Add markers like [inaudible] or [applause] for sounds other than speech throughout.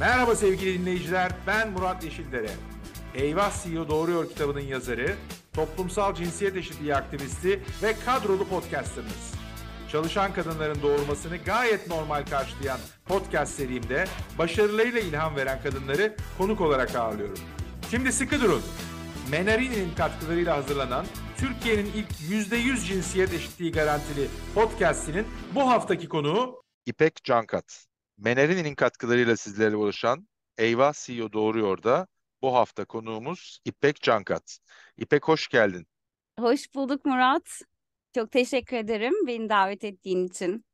Merhaba sevgili dinleyiciler, ben Murat Yeşildere. Eyvah CEO Doğruyor kitabının yazarı, toplumsal cinsiyet eşitliği aktivisti ve kadrolu podcasterınız. Çalışan kadınların doğurmasını gayet normal karşılayan podcast serimde başarılarıyla ilham veren kadınları konuk olarak ağırlıyorum. Şimdi sıkı durun. Menarini'nin katkılarıyla hazırlanan Türkiye'nin ilk %100 cinsiyet eşitliği garantili podcastinin bu haftaki konuğu İpek Cankat. Menerini'nin katkılarıyla sizlere ulaşan Eyvah CEO Doğruyor da bu hafta konuğumuz İpek Cankat. İpek hoş geldin. Hoş bulduk Murat. Çok teşekkür ederim beni davet ettiğin için.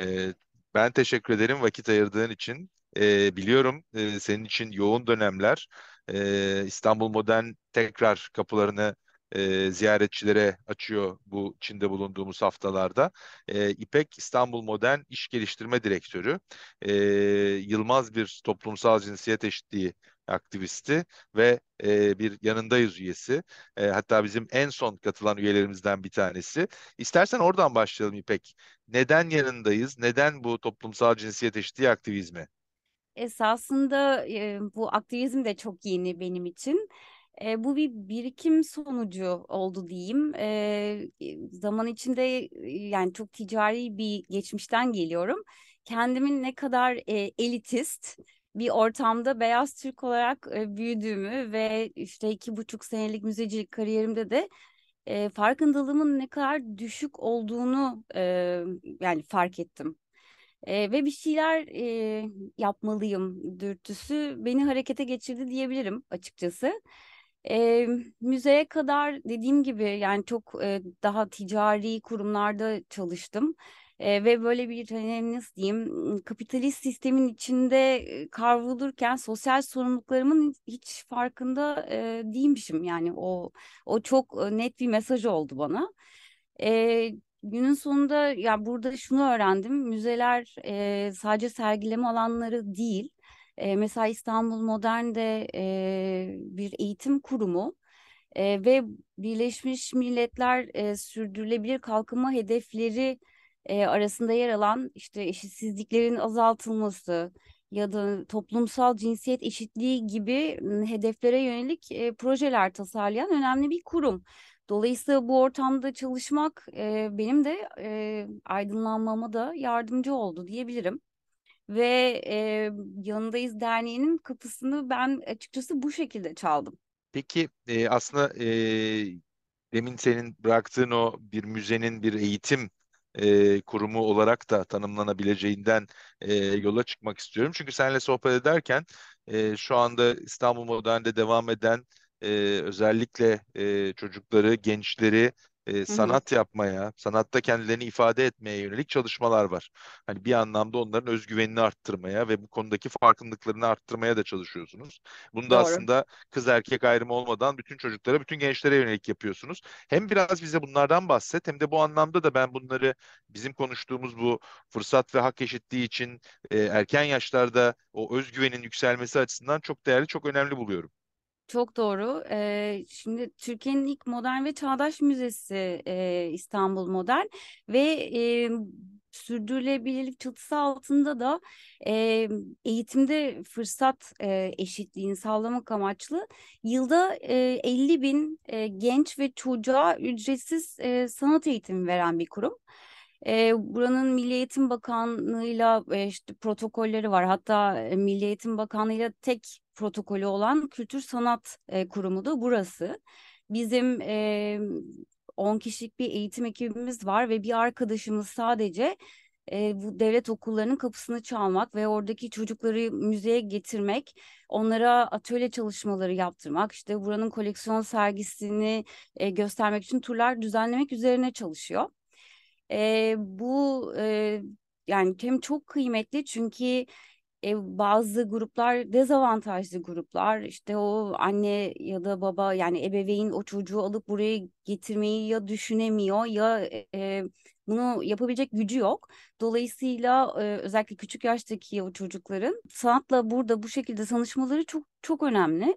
Ee, ben teşekkür ederim vakit ayırdığın için. Ee, biliyorum e, senin için yoğun dönemler. Ee, İstanbul Modern tekrar kapılarını e, ziyaretçilere açıyor bu Çin'de bulunduğumuz haftalarda. E, İpek İstanbul Modern İş Geliştirme Direktörü. E, Yılmaz bir toplumsal cinsiyet eşitliği aktivisti ve e, bir yanındayız üyesi. E, hatta bizim en son katılan üyelerimizden bir tanesi. İstersen oradan başlayalım İpek. Neden yanındayız? Neden bu toplumsal cinsiyet eşitliği aktivizmi? Esasında e, bu aktivizm de çok yeni benim için. E, bu bir birikim sonucu oldu diyeyim. E, zaman içinde yani çok ticari bir geçmişten geliyorum. Kendimin ne kadar e, elitist bir ortamda beyaz Türk olarak e, büyüdüğümü ve işte iki buçuk senelik müzecilik kariyerimde de e, farkındalığımın ne kadar düşük olduğunu e, yani fark ettim. E, ve bir şeyler e, yapmalıyım dürtüsü beni harekete geçirdi diyebilirim açıkçası. E, müzeye kadar dediğim gibi yani çok e, daha ticari kurumlarda çalıştım. E, ve böyle bir hani nasıl diyeyim kapitalist sistemin içinde kavrulurken sosyal sorumluluklarımın hiç farkında e, değilmişim. Yani o o çok net bir mesaj oldu bana. E, günün sonunda ya burada şunu öğrendim. Müzeler e, sadece sergileme alanları değil e, mesela İstanbul Modern'de e, bir eğitim kurumu e, ve Birleşmiş Milletler e, sürdürülebilir kalkınma hedefleri e, arasında yer alan işte eşitsizliklerin azaltılması ya da toplumsal cinsiyet eşitliği gibi hedeflere yönelik e, projeler tasarlayan önemli bir kurum. Dolayısıyla bu ortamda çalışmak e, benim de e, aydınlanmama da yardımcı oldu diyebilirim ve e, Yanındayız Derneği'nin kapısını ben açıkçası bu şekilde çaldım. Peki e, aslında e, demin senin bıraktığın o bir müzenin bir eğitim e, kurumu olarak da tanımlanabileceğinden e, yola çıkmak istiyorum. Çünkü seninle sohbet ederken e, şu anda İstanbul Modern'de devam eden e, özellikle e, çocukları, gençleri e, sanat hı hı. yapmaya, sanatta kendilerini ifade etmeye yönelik çalışmalar var. Hani bir anlamda onların özgüvenini arttırmaya ve bu konudaki farkındıklarını arttırmaya da çalışıyorsunuz. Bunu da Doğru. aslında kız erkek ayrımı olmadan bütün çocuklara, bütün gençlere yönelik yapıyorsunuz. Hem biraz bize bunlardan bahset hem de bu anlamda da ben bunları bizim konuştuğumuz bu fırsat ve hak eşitliği için e, erken yaşlarda o özgüvenin yükselmesi açısından çok değerli, çok önemli buluyorum. Çok doğru. Ee, şimdi Türkiye'nin ilk modern ve çağdaş müzesi e, İstanbul Modern ve e, sürdürülebilirlik çatısı altında da e, eğitimde fırsat e, eşitliğini sağlamak amaçlı yılda e, 50 bin e, genç ve çocuğa ücretsiz e, sanat eğitimi veren bir kurum. E, buranın Milli Eğitim Bakanlığı'yla e, işte protokolleri var. Hatta Milli Eğitim Bakanlığı'yla tek protokolü olan Kültür Sanat e, Kurumu da burası. Bizim e, 10 kişilik bir eğitim ekibimiz var ve bir arkadaşımız sadece e, bu devlet okullarının kapısını çalmak ve oradaki çocukları müzeye getirmek, onlara atölye çalışmaları yaptırmak, işte buranın koleksiyon sergisini e, göstermek için turlar düzenlemek üzerine çalışıyor. E, bu e, yani hem çok kıymetli çünkü e, bazı gruplar dezavantajlı gruplar işte o anne ya da baba yani ebeveyn o çocuğu alıp buraya getirmeyi ya düşünemiyor ya e, bunu yapabilecek gücü yok. Dolayısıyla e, özellikle küçük yaştaki o çocukların sanatla burada bu şekilde tanışmaları çok çok önemli.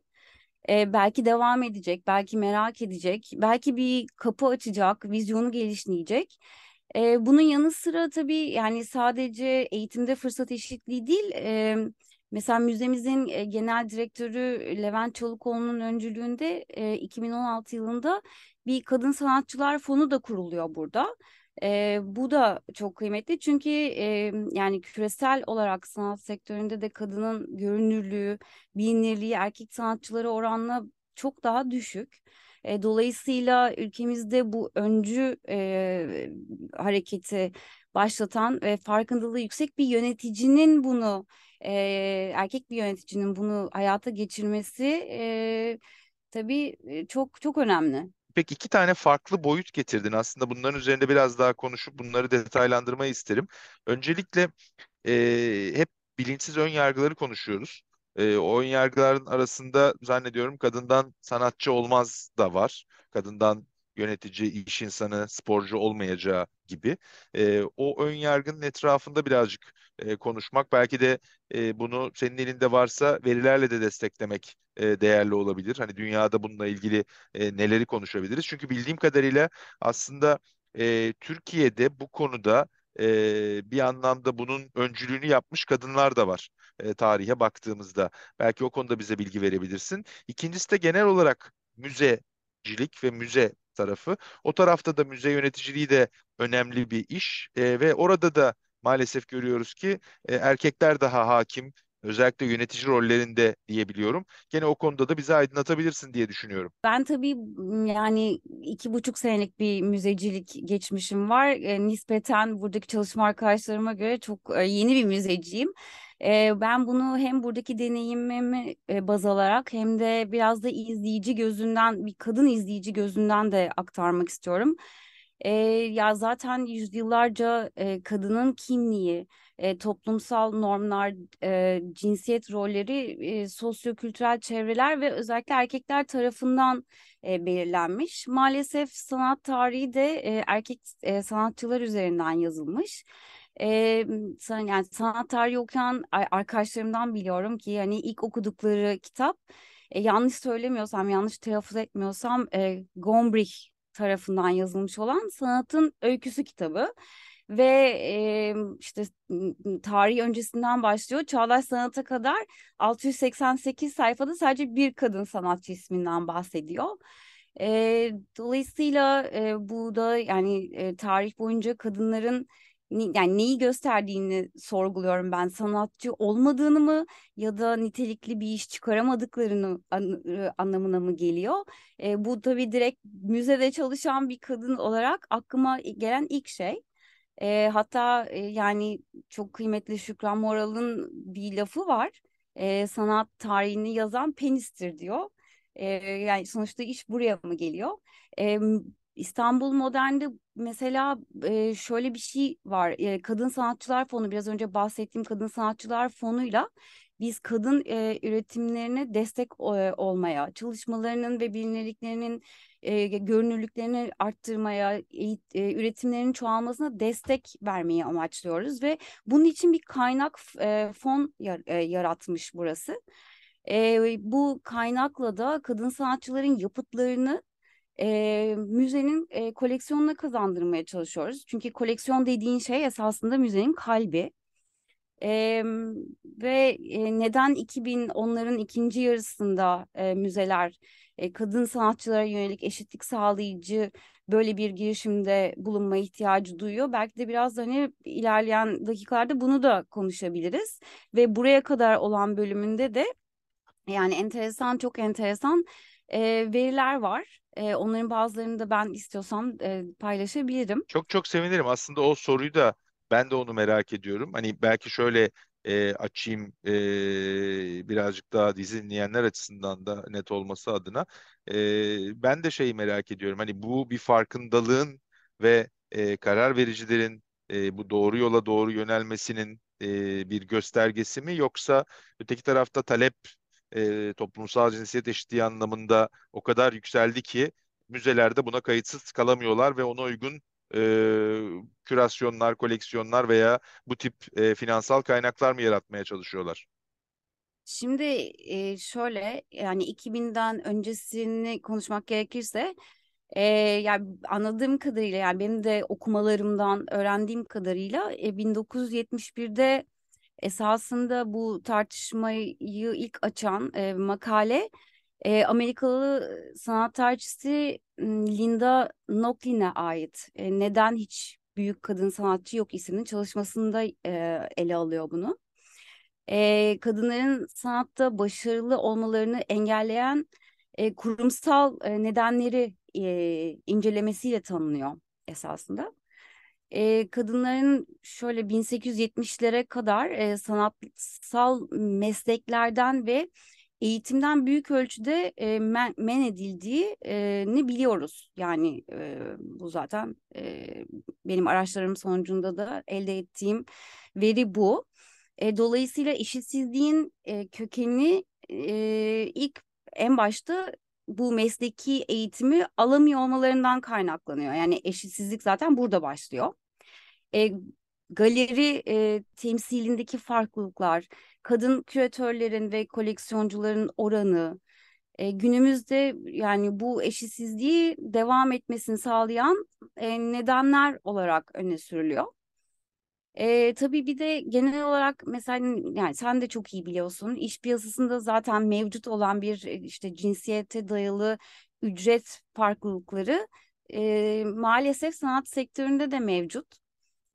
E, belki devam edecek, belki merak edecek, belki bir kapı açacak, vizyonu gelişleyecek. E, bunun yanı sıra tabii yani sadece eğitimde fırsat eşitliği değil, e, Mesela müzemizin genel direktörü Levent Çolukoğlu'nun öncülüğünde e, 2016 yılında bir kadın sanatçılar fonu da kuruluyor burada. E, bu da çok kıymetli çünkü e, yani küresel olarak sanat sektöründe de kadının görünürlüğü, bilinirliği erkek sanatçılara oranla çok daha düşük. E, dolayısıyla ülkemizde bu öncü e, hareketi başlatan ve farkındalığı yüksek bir yöneticinin bunu e, erkek bir yöneticinin bunu hayata geçirmesi e, tabii çok çok önemli. Peki iki tane farklı boyut getirdin. Aslında bunların üzerinde biraz daha konuşup bunları detaylandırmayı isterim. Öncelikle e, hep bilinçsiz ön yargıları konuşuyoruz. E, o ön yargıların arasında zannediyorum kadından sanatçı olmaz da var. Kadından yönetici, iş insanı, sporcu olmayacağı gibi. E, o ön yargının etrafında birazcık e, konuşmak, belki de e, bunu senin elinde varsa verilerle de desteklemek e, değerli olabilir. Hani dünyada bununla ilgili e, neleri konuşabiliriz? Çünkü bildiğim kadarıyla aslında e, Türkiye'de bu konuda e, bir anlamda bunun öncülüğünü yapmış kadınlar da var e, tarihe baktığımızda. Belki o konuda bize bilgi verebilirsin. İkincisi de genel olarak müzecilik ve müze tarafı. O tarafta da müze yöneticiliği de önemli bir iş e, ve orada da maalesef görüyoruz ki e, erkekler daha hakim, özellikle yönetici rollerinde diyebiliyorum. Gene o konuda da bizi aydınlatabilirsin diye düşünüyorum. Ben tabii yani iki buçuk senelik bir müzecilik geçmişim var. E, nispeten buradaki çalışma arkadaşlarıma göre çok e, yeni bir müzeciyim. E, ben bunu hem buradaki deneyimimi e, baz alarak hem de biraz da izleyici gözünden, bir kadın izleyici gözünden de aktarmak istiyorum. E, ya zaten yüzyıllarca kadının kimliği, e, toplumsal normlar, e, cinsiyet rolleri, e, sosyokültürel çevreler ve özellikle erkekler tarafından e, belirlenmiş. Maalesef sanat tarihi de e, erkek e, sanatçılar üzerinden yazılmış. E, yani sanat tarihi okuyan arkadaşlarımdan biliyorum ki yani ilk okudukları kitap e, yanlış söylemiyorsam, yanlış telaffuz etmiyorsam e, Gombrich tarafından yazılmış olan sanatın öyküsü kitabı ve e, işte tarih öncesinden başlıyor. Çağdaş sanata kadar 688 sayfada sadece bir kadın sanatçı isminden bahsediyor. E, dolayısıyla e, bu da yani e, tarih boyunca kadınların yani neyi gösterdiğini sorguluyorum ben sanatçı olmadığını mı ya da nitelikli bir iş çıkaramadıklarını an, anlamına mı geliyor? E, bu tabii direkt müzede çalışan bir kadın olarak aklıma gelen ilk şey. E, hatta e, yani çok kıymetli Şükran Moral'ın bir lafı var. E, sanat tarihini yazan penistir diyor. E, yani sonuçta iş buraya mı geliyor? E, İstanbul Modern'de mesela e, şöyle bir şey var. E, Kadın Sanatçılar Fonu biraz önce bahsettiğim Kadın Sanatçılar Fonu'yla biz kadın e, üretimlerine destek e, olmaya, çalışmalarının ve bilinirliklerinin e, görünürlüklerini arttırmaya, e, üretimlerinin çoğalmasına destek vermeyi amaçlıyoruz ve bunun için bir kaynak e, fon yar, e, yaratmış burası. E, bu kaynakla da kadın sanatçıların yapıtlarını e, müzenin e, koleksiyonuna kazandırmaya çalışıyoruz. Çünkü koleksiyon dediğin şey esasında müzenin kalbi. E, ve e, neden 2000 onların ikinci yarısında e, müzeler e, kadın sanatçılara yönelik eşitlik sağlayıcı böyle bir girişimde bulunma ihtiyacı duyuyor. Belki de biraz hani ilerleyen dakikalarda bunu da konuşabiliriz. Ve buraya kadar olan bölümünde de yani enteresan çok enteresan e, veriler var. E, onların bazılarını da ben istiyorsam e, paylaşabilirim. Çok çok sevinirim. Aslında o soruyu da ben de onu merak ediyorum. Hani belki şöyle e, açayım e, birazcık daha dizi dinleyenler açısından da net olması adına. E, ben de şeyi merak ediyorum. Hani bu bir farkındalığın ve e, karar vericilerin e, bu doğru yola doğru yönelmesinin e, bir göstergesi mi yoksa öteki tarafta talep e, toplumsal cinsiyet eşitliği anlamında o kadar yükseldi ki müzelerde buna kayıtsız kalamıyorlar ve ona uygun e, kürasyonlar, koleksiyonlar veya bu tip e, finansal kaynaklar mı yaratmaya çalışıyorlar? Şimdi e, şöyle yani 2000'den öncesini konuşmak gerekirse e, yani anladığım kadarıyla yani benim de okumalarımdan öğrendiğim kadarıyla e, 1971'de esasında bu tartışmayı ilk açan e, makale e, Amerikalı sanat tarihçisi Linda Nocklin'e ait. E, neden hiç büyük kadın sanatçı yok isimli çalışmasında e, ele alıyor bunu. E, kadınların sanatta başarılı olmalarını engelleyen e, kurumsal e, nedenleri e, incelemesiyle tanınıyor esasında. E, kadınların şöyle 1870'lere kadar e, sanatsal mesleklerden ve eğitimden büyük ölçüde e, men, men edildiğini biliyoruz. Yani e, bu zaten e, benim araçlarım sonucunda da elde ettiğim veri bu. E, dolayısıyla eşitsizliğin e, kökeni e, ilk en başta bu mesleki eğitimi alamıyor olmalarından kaynaklanıyor. Yani eşitsizlik zaten burada başlıyor. E, galeri e, temsilindeki farklılıklar, kadın küratörlerin ve koleksiyoncuların oranı, e, günümüzde yani bu eşitsizliği devam etmesini sağlayan e, nedenler olarak öne sürülüyor. E, tabii bir de genel olarak mesela yani sen de çok iyi biliyorsun iş piyasasında zaten mevcut olan bir işte cinsiyete dayalı ücret farklılıkları e, maalesef sanat sektöründe de mevcut.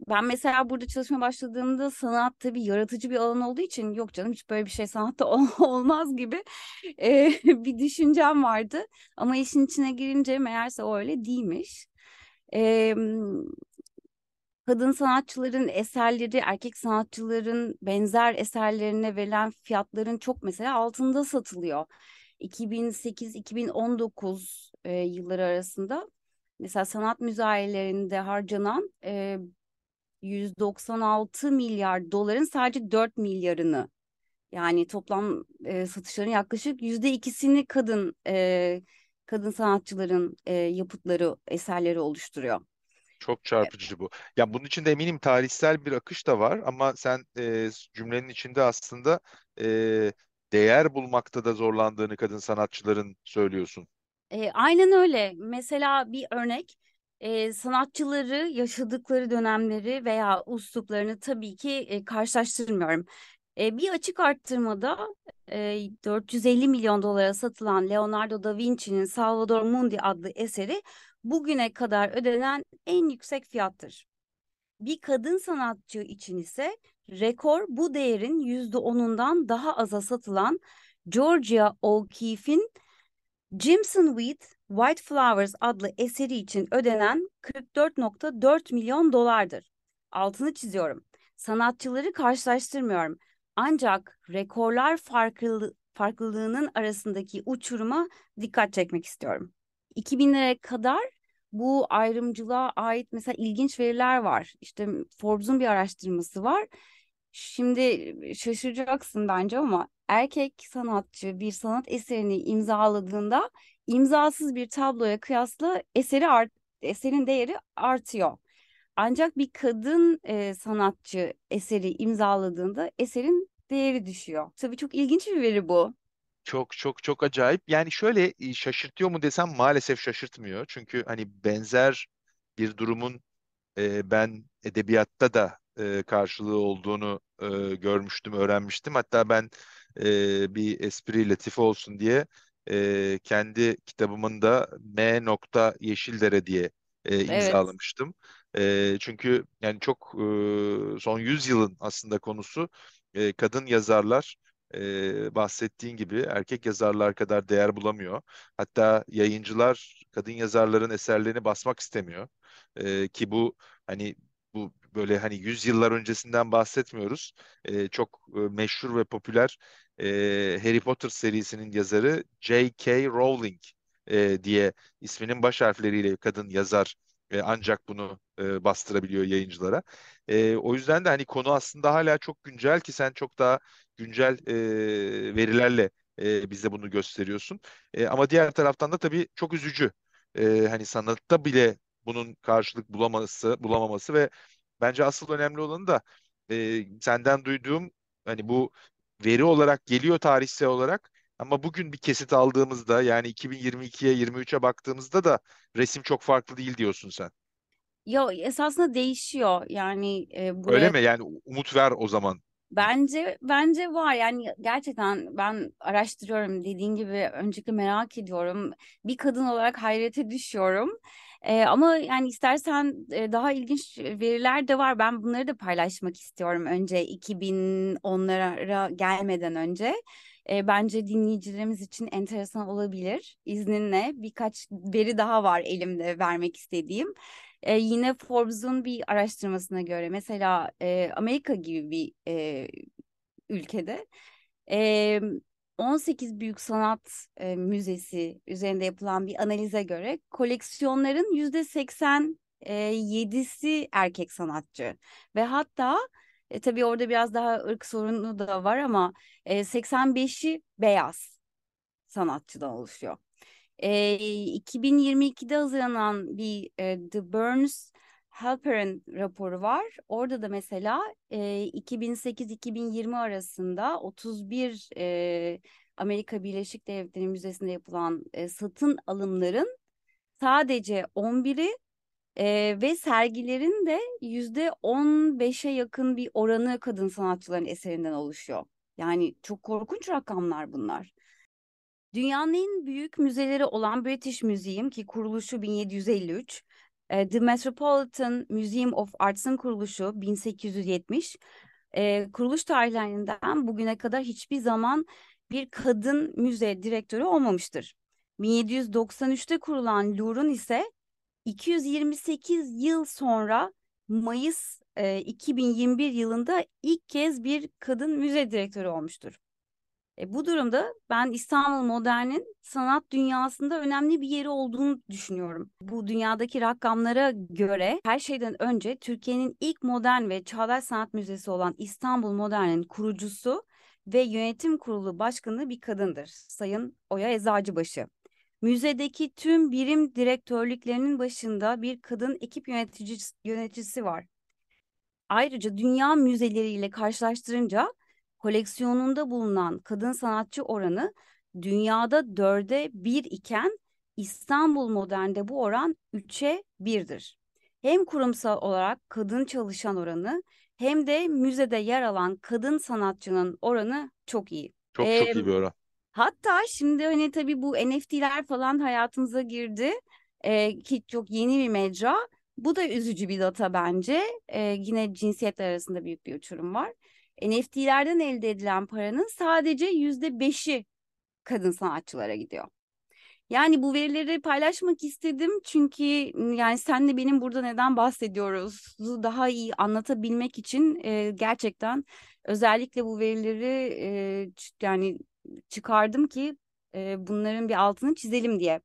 Ben mesela burada çalışmaya başladığımda sanat tabii yaratıcı bir alan olduğu için yok canım hiç böyle bir şey sanatta [laughs] olmaz gibi e, [laughs] bir düşüncem vardı. Ama işin içine girince meğerse o öyle değilmiş. E, kadın sanatçıların eserleri erkek sanatçıların benzer eserlerine verilen fiyatların çok mesela altında satılıyor. 2008-2019 e, yılları arasında mesela sanat müzayelerinde harcanan e, 196 milyar doların sadece 4 milyarını yani toplam e, satışların yaklaşık yüzde ikisini kadın e, kadın sanatçıların e, yapıtları eserleri oluşturuyor. Çok çarpıcı bu. Ya bunun içinde eminim tarihsel bir akış da var ama sen e, cümlenin içinde aslında e, değer bulmakta da zorlandığını kadın sanatçıların söylüyorsun. E, aynen öyle. Mesela bir örnek e, sanatçıları yaşadıkları dönemleri veya usluplarını tabii ki e, karşılaştırmıyorum. E, bir açık arttırmada e, 450 milyon dolara satılan Leonardo da Vinci'nin Salvador Mundi adlı eseri bugüne kadar ödenen en yüksek fiyattır. Bir kadın sanatçı için ise rekor bu değerin %10'undan daha aza satılan Georgia O'Keeffe'in Jimson Weed White Flowers adlı eseri için ödenen 44.4 milyon dolardır. Altını çiziyorum. Sanatçıları karşılaştırmıyorum. Ancak rekorlar farklı, farklılığının arasındaki uçuruma dikkat çekmek istiyorum. 2000'lere kadar bu ayrımcılığa ait mesela ilginç veriler var. İşte Forbes'un bir araştırması var. Şimdi şaşıracaksın bence ama erkek sanatçı bir sanat eserini imzaladığında imzasız bir tabloya kıyasla eseri art, eserin değeri artıyor. Ancak bir kadın e, sanatçı eseri imzaladığında eserin değeri düşüyor. Tabii çok ilginç bir veri bu. Çok çok çok acayip. Yani şöyle e, şaşırtıyor mu desem maalesef şaşırtmıyor. Çünkü hani benzer bir durumun e, ben edebiyatta da e, karşılığı olduğunu e, görmüştüm, öğrenmiştim. Hatta ben e, bir espri latife olsun diye e, kendi kitabımın da M. Yeşildere diye e, imzalamıştım. E, çünkü yani çok e, son 100 yılın aslında konusu e, kadın yazarlar e, bahsettiğin gibi erkek yazarlar kadar değer bulamıyor. Hatta yayıncılar kadın yazarların eserlerini basmak istemiyor. E, ki bu hani böyle hani 100 yıllar öncesinden bahsetmiyoruz. E, çok e, meşhur ve popüler e, Harry Potter serisinin yazarı J.K. Rowling e, diye isminin baş harfleriyle kadın yazar e, ancak bunu e, bastırabiliyor yayıncılara. E, o yüzden de hani konu aslında hala çok güncel ki sen çok daha güncel e, verilerle e, bize bunu gösteriyorsun. E, ama diğer taraftan da tabii çok üzücü. E, hani sanatta bile bunun karşılık bulaması, bulamaması ve bence asıl önemli olanı da e, senden duyduğum hani bu veri olarak geliyor tarihsel olarak ama bugün bir kesit aldığımızda yani 2022'ye 23'e baktığımızda da resim çok farklı değil diyorsun sen. Ya esasında değişiyor yani e, buraya Öyle mi? Yani umut ver o zaman. Bence bence var yani gerçekten ben araştırıyorum dediğin gibi öncelikle merak ediyorum bir kadın olarak hayrete düşüyorum Ee, ama yani istersen e, daha ilginç veriler de var. Ben bunları da paylaşmak istiyorum önce 2010'lara gelmeden önce. Ee, bence dinleyicilerimiz için enteresan olabilir. İzninle birkaç veri daha var elimde vermek istediğim. E, yine Forbes'un bir araştırmasına göre mesela e, Amerika gibi bir e, ülkede e, 18 büyük sanat e, müzesi üzerinde yapılan bir analize göre koleksiyonların yüzde 87'si erkek sanatçı ve hatta e, tabii orada biraz daha ırk sorunu da var ama e, 85'i beyaz sanatçıdan oluşuyor. E, 2022'de hazırlanan bir e, The Burns Halperin raporu var. Orada da mesela e, 2008-2020 arasında 31 e, Amerika Birleşik Devletleri Müzesi'nde yapılan e, satın alımların sadece 11'i e, ve sergilerin de yüzde 15'e yakın bir oranı kadın sanatçıların eserinden oluşuyor. Yani çok korkunç rakamlar bunlar. Dünyanın en büyük müzeleri olan British Museum ki kuruluşu 1753, e, The Metropolitan Museum of Arts'ın kuruluşu 1870, e, kuruluş tarihlerinden bugüne kadar hiçbir zaman bir kadın müze direktörü olmamıştır. 1793'te kurulan Louvre'un ise 228 yıl sonra Mayıs e, 2021 yılında ilk kez bir kadın müze direktörü olmuştur. E, bu durumda ben İstanbul Modern'in sanat dünyasında önemli bir yeri olduğunu düşünüyorum. Bu dünyadaki rakamlara göre her şeyden önce Türkiye'nin ilk modern ve çağdaş sanat müzesi olan İstanbul Modern'in kurucusu ve yönetim kurulu başkanı bir kadındır. Sayın Oya Eczacıbaşı. Müzedeki tüm birim direktörlüklerinin başında bir kadın ekip yöneticisi, yöneticisi var. Ayrıca dünya müzeleriyle karşılaştırınca koleksiyonunda bulunan kadın sanatçı oranı dünyada dörde bir iken İstanbul Modern'de bu oran üçe birdir. Hem kurumsal olarak kadın çalışan oranı hem de müzede yer alan kadın sanatçının oranı çok iyi. Çok Ee, çok iyi bir oran. Hatta şimdi hani tabii bu NFT'ler falan hayatımıza girdi ee, ki çok yeni bir mecra. Bu da üzücü bir data bence. Ee, yine cinsiyetler arasında büyük bir uçurum var. NFT'lerden elde edilen paranın sadece yüzde beşi kadın sanatçılara gidiyor. Yani bu verileri paylaşmak istedim çünkü yani senle benim burada neden bahsediyoruz daha iyi anlatabilmek için e, gerçekten özellikle bu verileri e, yani çıkardım ki e, bunların bir altını çizelim diye.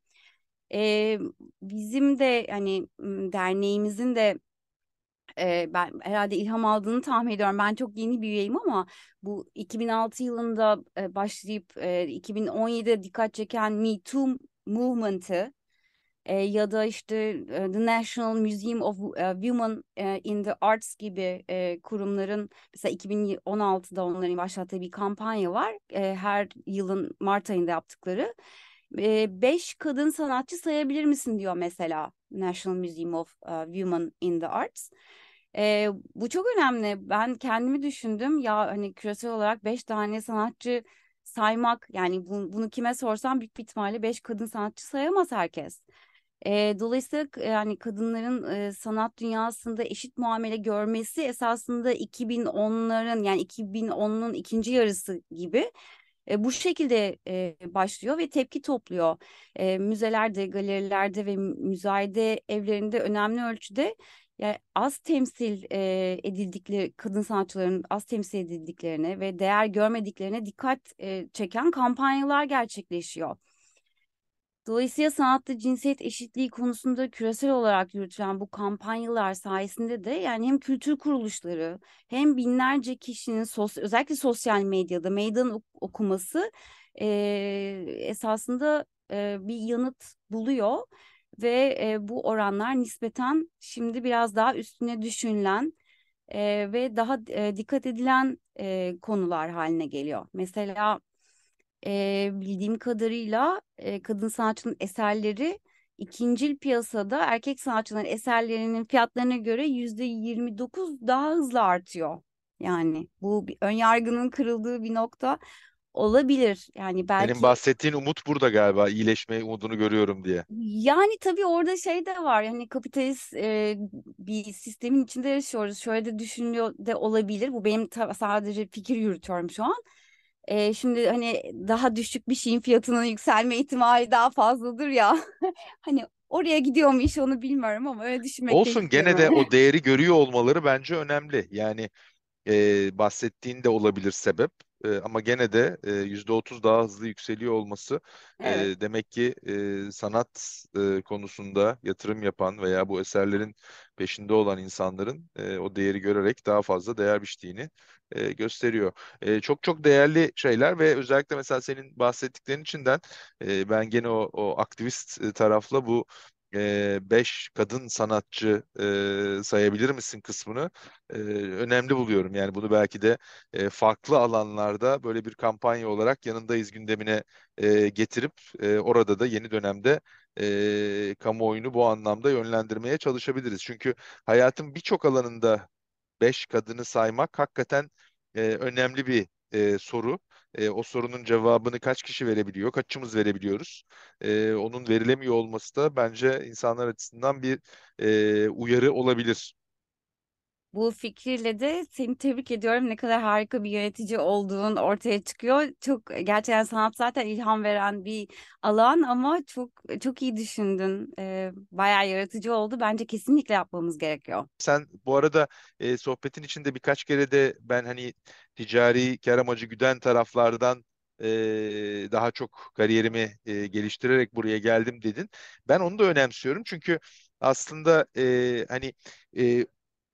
E, bizim de hani derneğimizin de e, ben herhalde ilham aldığını tahmin ediyorum. Ben çok yeni bir üyeyim ama bu 2006 yılında e, başlayıp e, 2017'de dikkat çeken Me Too movement'ı e, ya da işte e, The National Museum of Women in the Arts gibi e, kurumların mesela 2016'da onların başlattığı bir kampanya var. E, her yılın Mart ayında yaptıkları. E, beş kadın sanatçı sayabilir misin diyor mesela National Museum of Women in the Arts. E, bu çok önemli. Ben kendimi düşündüm ya hani küresel olarak beş tane sanatçı saymak yani bu, bunu kime sorsam büyük bir ihtimalle beş kadın sanatçı sayamaz herkes. E, dolayısıyla yani kadınların e, sanat dünyasında eşit muamele görmesi esasında 2010'ların yani 2010'un ikinci yarısı gibi e, bu şekilde e, başlıyor ve tepki topluyor. E, müzelerde, galerilerde ve müzayede evlerinde önemli ölçüde yani az temsil e, edildikleri kadın sanatçıların az temsil edildiklerine ve değer görmediklerine dikkat e, çeken kampanyalar gerçekleşiyor. Dolayısıyla sanatta cinsiyet eşitliği konusunda küresel olarak yürütülen bu kampanyalar sayesinde de yani hem kültür kuruluşları hem binlerce kişinin sos özellikle sosyal medyada meydan okuması e, esasında e, bir yanıt buluyor ve e, bu oranlar nispeten şimdi biraz daha üstüne düşünülen e, ve daha e, dikkat edilen e, konular haline geliyor. Mesela e, bildiğim kadarıyla e, kadın sanatçının eserleri ikincil piyasada erkek sanatçıların eserlerinin fiyatlarına göre yüzde 29 daha hızlı artıyor. Yani bu bir ön yargının kırıldığı bir nokta olabilir. Yani belki bahsettiğin umut burada galiba. İyileşme umudunu görüyorum diye. yani tabii orada şey de var. Yani kapitalist e, bir sistemin içinde yaşıyoruz. Şöyle de düşünüyor de olabilir. Bu benim ta- sadece fikir yürütüyorum şu an. E, şimdi hani daha düşük bir şeyin fiyatının yükselme ihtimali daha fazladır ya. [laughs] Hani oraya gidiyor mu iş onu bilmiyorum ama öyle düşünmek de Olsun gene de istiyorum. o değeri görüyor olmaları bence önemli. Yani e, bahsettiğin de olabilir sebep. E, ama gene de e, %30 daha hızlı yükseliyor olması e, Evet. demek ki e, sanat e, konusunda yatırım yapan veya bu eserlerin peşinde olan insanların e, o değeri görerek daha fazla değer biçtiğini e, gösteriyor. E, çok çok değerli şeyler ve özellikle mesela senin bahsettiklerin içinden e, ben gene o, o aktivist e, tarafla bu e, beş kadın sanatçı e, sayabilir misin kısmını e, önemli buluyorum. Yani bunu belki de e, farklı alanlarda böyle bir kampanya olarak yanındayız gündemine e, getirip e, orada da yeni dönemde e, kamuoyunu bu anlamda yönlendirmeye çalışabiliriz. Çünkü hayatın birçok alanında beş kadını saymak hakikaten e, önemli bir e, soru. E, o sorunun cevabını kaç kişi verebiliyor, kaçımız verebiliyoruz? E, onun verilemiyor olması da bence insanlar açısından bir e, uyarı olabilir. Bu fikirle de seni tebrik ediyorum. Ne kadar harika bir yönetici olduğun ortaya çıkıyor. Çok gerçekten sanat zaten ilham veren bir alan ama çok çok iyi düşündün. Ee, bayağı yaratıcı oldu. Bence kesinlikle yapmamız gerekiyor. Sen bu arada e, sohbetin içinde birkaç kere de ben hani ticari kar amacı güden taraflardan e, daha çok kariyerimi e, geliştirerek buraya geldim dedin. Ben onu da önemsiyorum çünkü aslında e, hani e,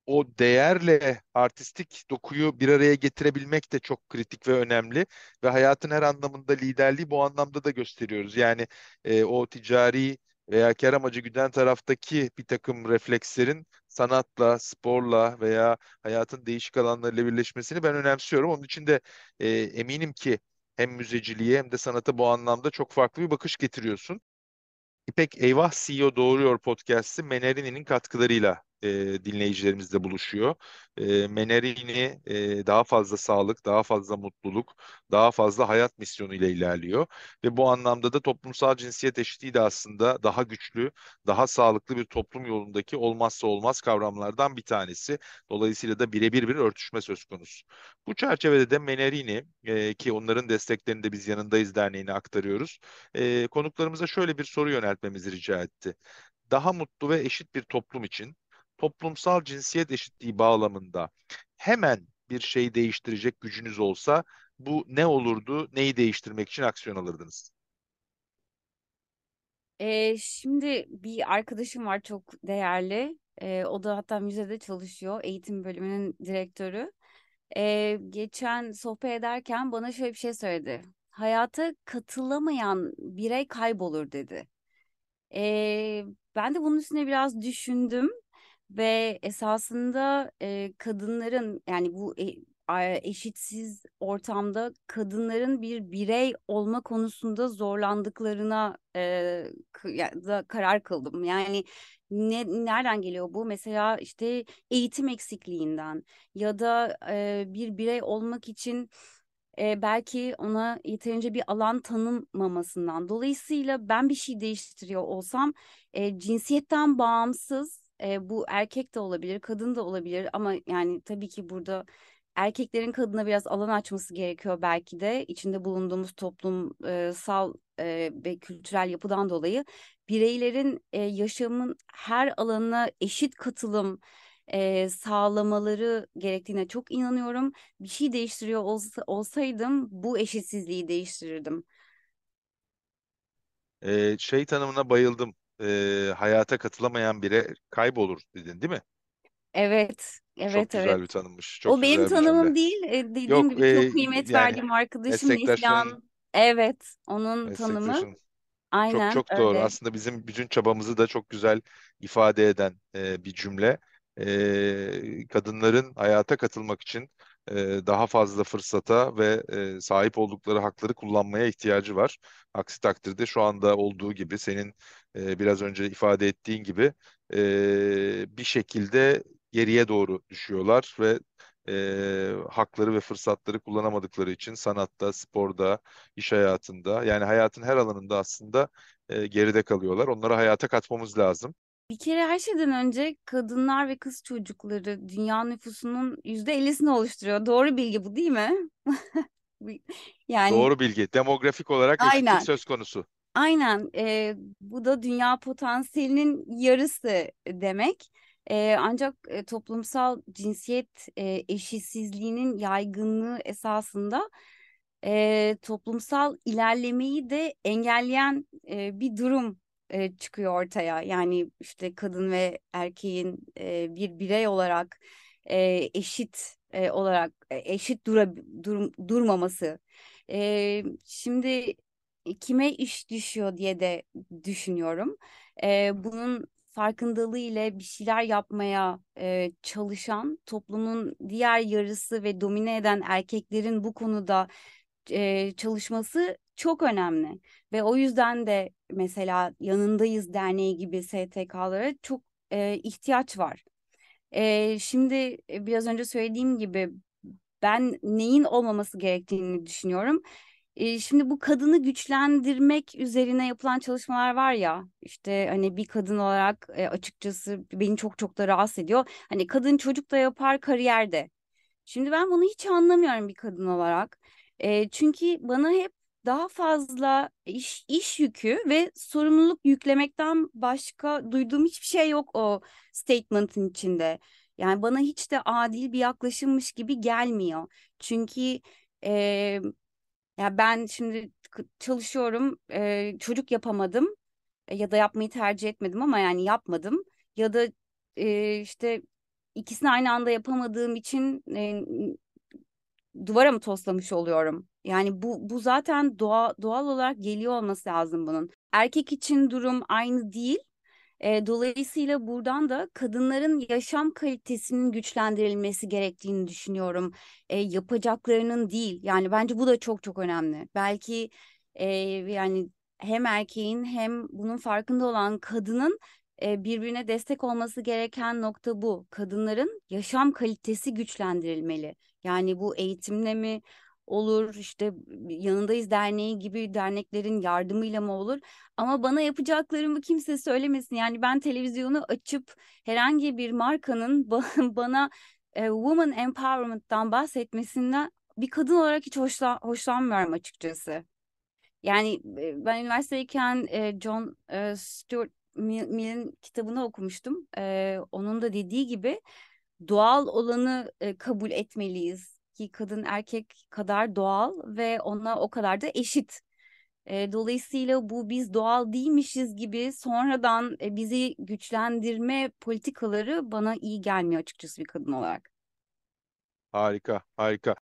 o değerle artistik dokuyu bir araya getirebilmek de çok kritik ve önemli ve hayatın her anlamında liderliği bu anlamda da gösteriyoruz. Yani e, o ticari veya kar amacı güden taraftaki bir takım reflekslerin sanatla, sporla veya hayatın değişik alanlarıyla birleşmesini ben önemsiyorum. Onun için de e, eminim ki hem müzeciliğe hem de sanata bu anlamda çok farklı bir bakış getiriyorsun. İpek Eyvah CEO Doğuruyor podcast'i Menerini'nin katkılarıyla e, dinleyicilerimizle buluşuyor. E, Menerini e, daha fazla sağlık, daha fazla mutluluk, daha fazla hayat misyonu ile ilerliyor. Ve bu anlamda da toplumsal cinsiyet eşitliği de aslında daha güçlü, daha sağlıklı bir toplum yolundaki olmazsa olmaz kavramlardan bir tanesi. Dolayısıyla da birebir bir örtüşme söz konusu. Bu çerçevede de Menerini e, ki onların desteklerini de biz yanındayız derneğine aktarıyoruz. E, konuklarımıza şöyle bir soru yöneltmemizi rica etti. Daha mutlu ve eşit bir toplum için toplumsal cinsiyet eşitliği bağlamında hemen bir şey değiştirecek gücünüz olsa bu ne olurdu? Neyi değiştirmek için aksiyon alırdınız? Ee, şimdi bir arkadaşım var çok değerli. Ee, o da hatta müzede çalışıyor. Eğitim bölümünün direktörü. Ee, geçen sohbet ederken bana şöyle bir şey söyledi. Hayata katılamayan birey kaybolur dedi. Ee, ben de bunun üstüne biraz düşündüm ve esasında e, kadınların yani bu e, eşitsiz ortamda kadınların bir birey olma konusunda zorlandıklarına e, da karar kıldım. Yani ne, nereden geliyor bu? Mesela işte eğitim eksikliğinden ya da e, bir birey olmak için e, belki ona yeterince bir alan tanınmamasından. Dolayısıyla ben bir şey değiştiriyor olsam e, cinsiyetten bağımsız e, bu erkek de olabilir, kadın da olabilir ama yani tabii ki burada erkeklerin kadına biraz alan açması gerekiyor belki de içinde bulunduğumuz toplumsal e, ve kültürel yapıdan dolayı bireylerin e, yaşamın her alanına eşit katılım e, sağlamaları gerektiğine çok inanıyorum. Bir şey değiştiriyor olsa, olsaydım bu eşitsizliği değiştirirdim. E, şey tanımına bayıldım. E, hayata katılamayan biri kaybolur dedin, değil mi? Evet, Çok evet, evet. güzel bir tanımmış. Çok O benim güzel bir tanımım cümle. değil. E, dediğim Yok gibi çok e, kıymet yani verdiğim arkadaşım Neslihan. Evet, onun tanımı. meslektaşın Çok Aynen çok doğru. öyle. Aslında bizim bütün çabamızı da çok güzel ifade eden e, bir cümle. E, kadınların hayata katılmak için e, daha fazla fırsata ve e, sahip oldukları hakları kullanmaya ihtiyacı var. Aksi takdirde şu anda olduğu gibi senin e, biraz önce ifade ettiğin gibi bir şekilde geriye doğru düşüyorlar ve hakları ve fırsatları kullanamadıkları için sanatta, sporda, iş hayatında yani hayatın her alanında aslında geride kalıyorlar. Onları hayata katmamız lazım. Bir kere her şeyden önce kadınlar ve kız çocukları dünya nüfusunun yüzde ellisini oluşturuyor. Doğru bilgi bu değil mi? [laughs] Yani Doğru bilgi. Demografik olarak eşitlik aynen. söz konusu. Aynen. E, bu da dünya potansiyelinin yarısı demek. E, ancak e, toplumsal cinsiyet e, eşitsizliğinin yaygınlığı esasında e, toplumsal ilerlemeyi de engelleyen e, bir durum e, çıkıyor ortaya. Yani işte kadın ve erkeğin e, bir birey olarak e, eşit e, olarak e, eşit dura, dur, durmaması. E, şimdi kime iş düşüyor diye de düşünüyorum. E, bunun farkındalığı ile bir şeyler yapmaya e, çalışan toplumun diğer yarısı ve domine eden erkeklerin bu konuda e, çalışması çok önemli ve o yüzden de mesela yanındayız derneği gibi STK'lara çok e, ihtiyaç var. E, şimdi biraz önce söylediğim gibi ben neyin olmaması gerektiğini düşünüyorum. E, şimdi bu kadını güçlendirmek üzerine yapılan çalışmalar var ya işte hani bir kadın olarak e, açıkçası beni çok çok da rahatsız ediyor. Hani kadın çocuk da yapar kariyerde. Şimdi ben bunu hiç anlamıyorum bir kadın olarak. E, çünkü bana hep daha fazla iş, iş yükü ve sorumluluk yüklemekten başka duyduğum hiçbir şey yok o statement'ın içinde. Yani bana hiç de adil bir yaklaşımmış gibi gelmiyor. Çünkü e, ya ben şimdi çalışıyorum, e, çocuk yapamadım e, ya da yapmayı tercih etmedim ama yani yapmadım ya da e, işte ikisini aynı anda yapamadığım için e, duvara mı toslamış oluyorum? Yani bu bu zaten doğa, doğal olarak geliyor olması lazım bunun. Erkek için durum aynı değil. E, dolayısıyla buradan da kadınların yaşam kalitesinin güçlendirilmesi gerektiğini düşünüyorum. E, yapacaklarının değil. Yani bence bu da çok çok önemli. Belki e, yani hem erkeğin hem bunun farkında olan kadının e, birbirine destek olması gereken nokta bu. Kadınların yaşam kalitesi güçlendirilmeli. Yani bu eğitimle mi olur işte yanındayız derneği gibi derneklerin yardımıyla mı olur ama bana yapacaklarımı kimse söylemesin yani ben televizyonu açıp herhangi bir markanın [laughs] bana e, woman empowerment'tan bahsetmesinden bir kadın olarak hiç hoşlan hoşlanmıyorum açıkçası. Yani ben üniversitedeyken e, John e, Stuart Mill'in kitabını okumuştum. E, onun da dediği gibi doğal olanı e, kabul etmeliyiz ki kadın erkek kadar doğal ve ona o kadar da eşit. E, dolayısıyla bu biz doğal değilmişiz gibi sonradan e, bizi güçlendirme politikaları bana iyi gelmiyor açıkçası bir kadın olarak. Harika, harika.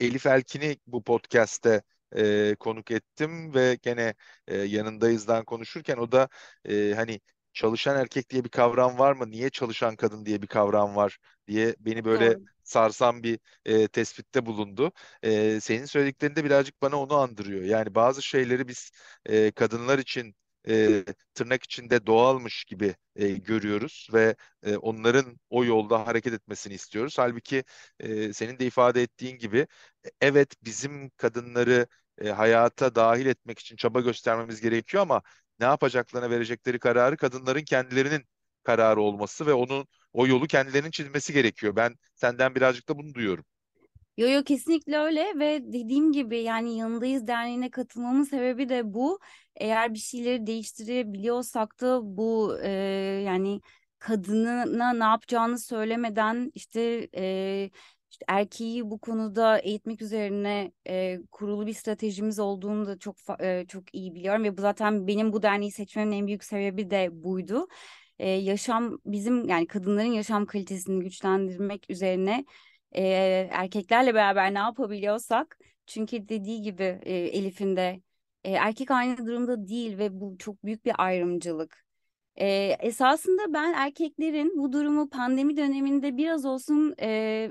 Elif Elkin'i bu podcast'te e, konuk ettim ve gene e, yanındayızdan konuşurken o da e, hani çalışan erkek diye bir kavram var mı? Niye çalışan kadın diye bir kavram var diye beni böyle Doğru. sarsan bir e, tespitte bulundu. E, senin söylediklerinde birazcık bana onu andırıyor. Yani bazı şeyleri biz e, kadınlar için e, tırnak içinde doğalmış gibi e, görüyoruz ve e, onların o yolda hareket etmesini istiyoruz. Halbuki e, senin de ifade ettiğin gibi evet bizim kadınları e, hayata dahil etmek için çaba göstermemiz gerekiyor ama ne yapacaklarına verecekleri kararı kadınların kendilerinin kararı olması ve onun o yolu kendilerinin çizmesi gerekiyor. Ben senden birazcık da bunu duyuyorum. Yo yo kesinlikle öyle ve dediğim gibi yani yanındayız derneğine katılmamın sebebi de bu. Eğer bir şeyleri değiştirebiliyorsak da bu e, yani kadınına ne yapacağını söylemeden işte e, işte erkeği bu konuda eğitmek üzerine e, kurulu bir stratejimiz olduğunu da çok e, çok iyi biliyorum ve bu zaten benim bu derneği seçmemin en büyük sebebi de buydu. E, yaşam bizim yani kadınların yaşam kalitesini güçlendirmek üzerine e, erkeklerle beraber ne yapabiliyorsak çünkü dediği gibi e, Elif'in de e, erkek aynı durumda değil ve bu çok büyük bir ayrımcılık. E, esasında ben erkeklerin bu durumu pandemi döneminde biraz olsun e,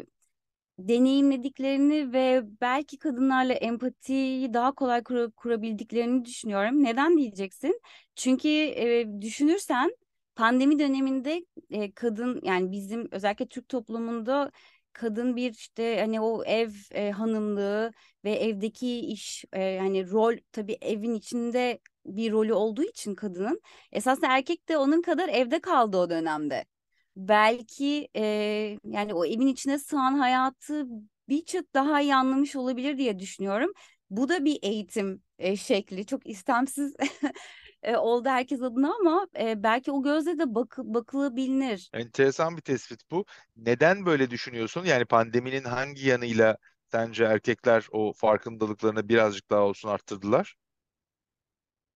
deneyimlediklerini ve belki kadınlarla empatiyi daha kolay kur kurabildiklerini düşünüyorum. Neden diyeceksin? Çünkü e, düşünürsen pandemi döneminde e, kadın yani bizim özellikle Türk toplumunda kadın bir işte hani o ev e, hanımlığı ve evdeki iş e, hani rol tabii evin içinde bir rolü olduğu için kadının esasında erkek de onun kadar evde kaldı o dönemde. Belki e, yani o evin içine sığan hayatı bir çıt daha iyi anlamış olabilir diye düşünüyorum. Bu da bir eğitim e, şekli. Çok istemsiz [laughs] e, oldu herkes adına ama e, belki o gözle de bak bakılabilir. Enteresan bir tespit bu. Neden böyle düşünüyorsun? Yani pandeminin hangi yanıyla sence erkekler o farkındalıklarını birazcık daha olsun arttırdılar?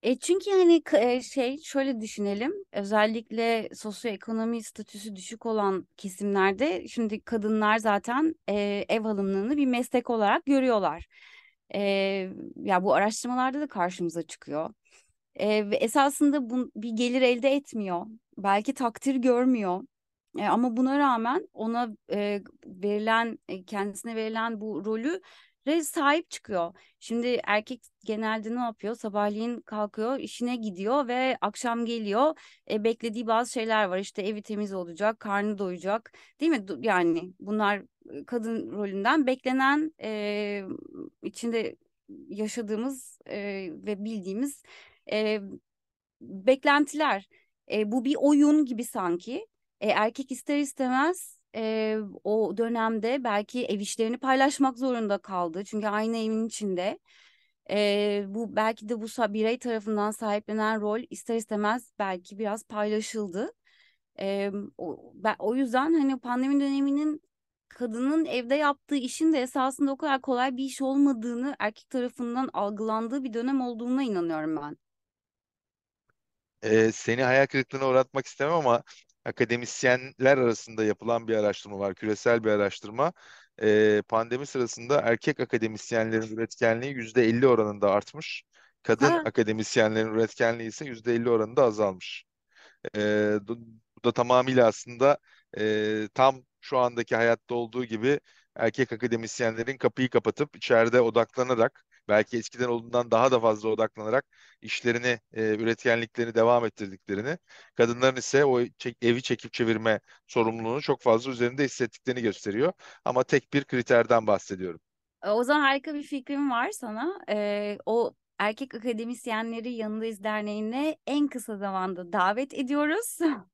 E çünkü yani k- e, şey şöyle düşünelim özellikle sosyoekonomi statüsü düşük olan kesimlerde şimdi kadınlar zaten e, ev hanımlığını bir meslek olarak görüyorlar. E, ya bu araştırmalarda da karşımıza çıkıyor. E, ve esasında bu bir gelir elde etmiyor. Belki takdir görmüyor. E, ama buna rağmen ona e, verilen e, kendisine verilen bu rolü re sahip çıkıyor. Şimdi erkek genelde ne yapıyor? Sabahleyin kalkıyor, işine gidiyor ve akşam geliyor. E, beklediği bazı şeyler var. İşte evi temiz olacak, karnı doyacak, değil mi? Yani bunlar kadın rolünden beklenen e, içinde yaşadığımız e, ve bildiğimiz e, beklentiler. E, bu bir oyun gibi sanki. E, erkek ister istemez e, o dönemde belki ev işlerini paylaşmak zorunda kaldı. Çünkü aynı evin içinde. E, bu belki de bu birey tarafından sahiplenen rol ister istemez belki biraz paylaşıldı. E, o, ben, o yüzden hani pandemi döneminin kadının evde yaptığı işin de esasında o kadar kolay bir iş olmadığını erkek tarafından algılandığı bir dönem olduğuna inanıyorum ben. Ee, seni hayal kırıklığına uğratmak istemem ama akademisyenler arasında yapılan bir araştırma var, küresel bir araştırma. Ee, pandemi sırasında erkek akademisyenlerin üretkenliği %50 oranında artmış, kadın Ha, akademisyenlerin üretkenliği ise %50 oranında azalmış. Bu bu da tamamıyla aslında e, tam şu andaki hayatta olduğu gibi erkek akademisyenlerin kapıyı kapatıp içeride odaklanarak belki eskiden olduğundan daha da fazla odaklanarak işlerini, e, üretkenliklerini devam ettirdiklerini, kadınların ise o çek- evi çekip çevirme sorumluluğunu çok fazla üzerinde hissettiklerini gösteriyor. Ama tek bir kriterden bahsediyorum. E, O zaman harika bir fikrim var sana. Ee, o erkek akademisyenleri Yanındayız Derneği'ne en kısa zamanda davet ediyoruz. [laughs]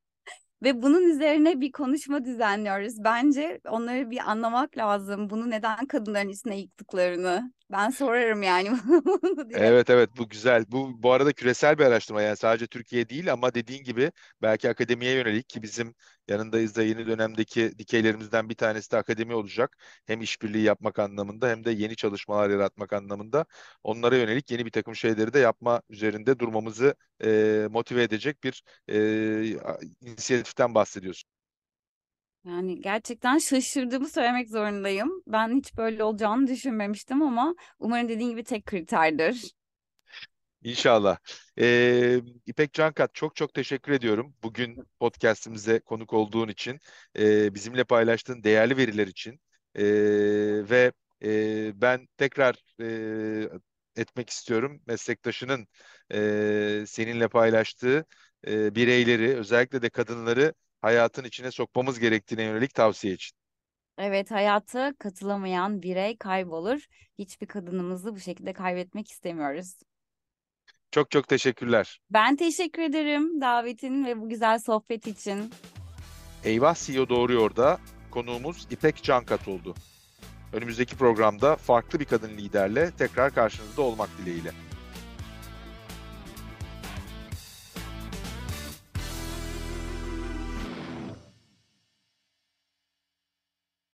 Ve bunun üzerine bir konuşma düzenliyoruz. Bence onları bir anlamak lazım. Bunu neden kadınların üstüne yıktıklarını. Ben sorarım yani. [laughs] Evet evet bu güzel. Bu bu arada küresel bir araştırma yani sadece Türkiye değil ama dediğin gibi belki akademiye yönelik ki bizim yanındayız da yeni dönemdeki dikeylerimizden bir tanesi de akademi olacak. Hem işbirliği yapmak anlamında hem de yeni çalışmalar yaratmak anlamında onlara yönelik yeni bir takım şeyleri de yapma üzerinde durmamızı e, motive edecek bir e, inisiyatiften bahsediyorsun. Yani gerçekten şaşırdığımı söylemek zorundayım. Ben hiç böyle olacağını düşünmemiştim ama umarım dediğin gibi tek kriterdir. İnşallah. Ee, İpek Cankat çok çok teşekkür ediyorum. Bugün podcast'imize konuk olduğun için, e, bizimle paylaştığın değerli veriler için E, ve e, ben tekrar e, etmek istiyorum meslektaşının e, seninle paylaştığı e, bireyleri, özellikle de kadınları hayatın içine sokmamız gerektiğine yönelik tavsiye için. Evet, hayata katılamayan birey kaybolur. Hiçbir kadınımızı bu şekilde kaybetmek istemiyoruz. Çok çok teşekkürler. Ben teşekkür ederim davetin ve bu güzel sohbet için. Eyvah CEO Doğruyor da konuğumuz İpek Cankat oldu. Önümüzdeki programda farklı bir kadın liderle tekrar karşınızda olmak dileğiyle.